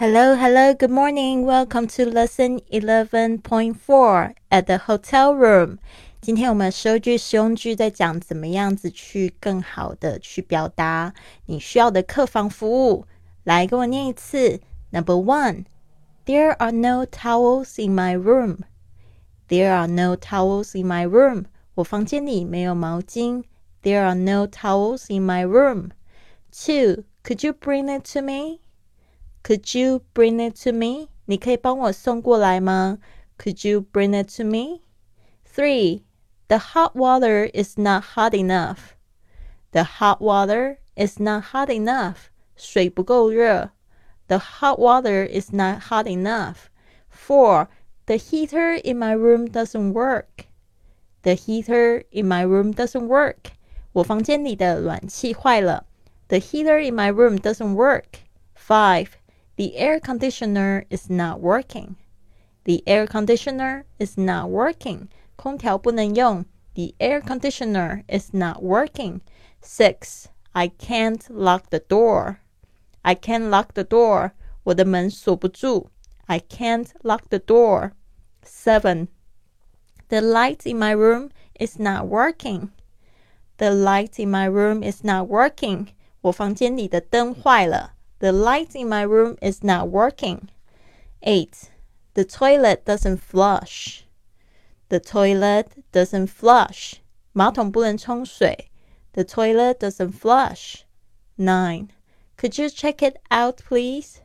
Hello, hello, good morning. Welcome to lesson 11.4 at the hotel room. 今天我们收句实用句在讲怎么样子去更好的去表达你需要的客房服务。来，跟我念一次。Number one, there are no towels in my room. There are no towels in my room. 我房间里没有毛巾。There are no towels in my room. Two, could you bring it to me? Could you bring it to me? 你可以帮我送过来吗？Could you bring it to me? Three, the hot water is not hot enough. The hot water is not hot enough. 水不够热。The hot water is not hot enough. Four, the heater in my room doesn't work. The heater in my room doesn't work. 我房间里的暖气坏了。The heater in my room doesn't work. Five, the air conditioner is not working. The air conditioner is not working. 空调不能用。The air conditioner is not working. Six, I can't lock the door. I can't lock the door. 我的门锁不住。I can't lock the door. Seven, the light in my room is not working. The light in my room is not working. 我房间里的灯坏了。 The light in my room is not working. 8. The toilet doesn't flush. The toilet doesn't flush. 马桶不能冲水。The toilet doesn't flush. 9. Could you check it out, please?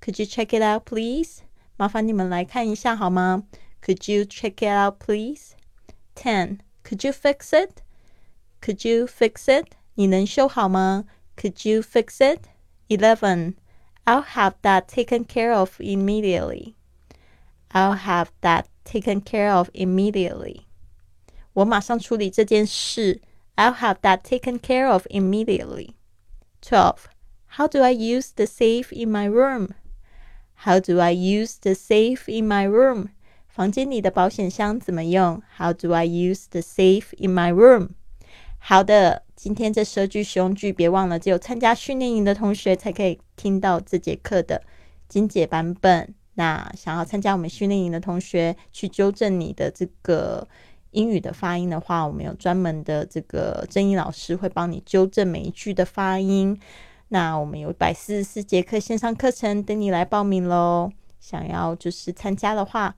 Could you check it out, please? 麻烦你们来看一下好吗？Could you check it out, please? 10. Could you fix it? Could you fix it? 你能修好吗？Could you fix it? 11. I'll have that taken care of immediately. I'll have that taken care of immediately. 我马上处理这件事。I'll have that taken care of immediately. 12. How do I use the safe in my room? How do I use the safe in my room? 房间里的保险箱怎么用？How do I use the safe in my room? 好的， 今天这十句实用句，别忘了，只有参加训练营的同学才可以听到这节课的精简版本。那想要参加我们训练营的同学，去纠正你的这个英语的发音的话，我们有专门的这个正音老师会帮你纠正每一句的发音。那我们有一百四十四节课线上课程等你来报名喽。想要就是参加的话，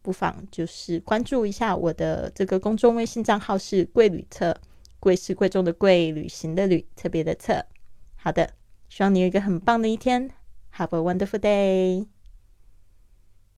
不妨就是关注一下我的这个公众微信账号是贵旅特。贵是贵重的贵，旅行的旅，特别的特。好的，希望你有一个很棒的一天。Have a wonderful day.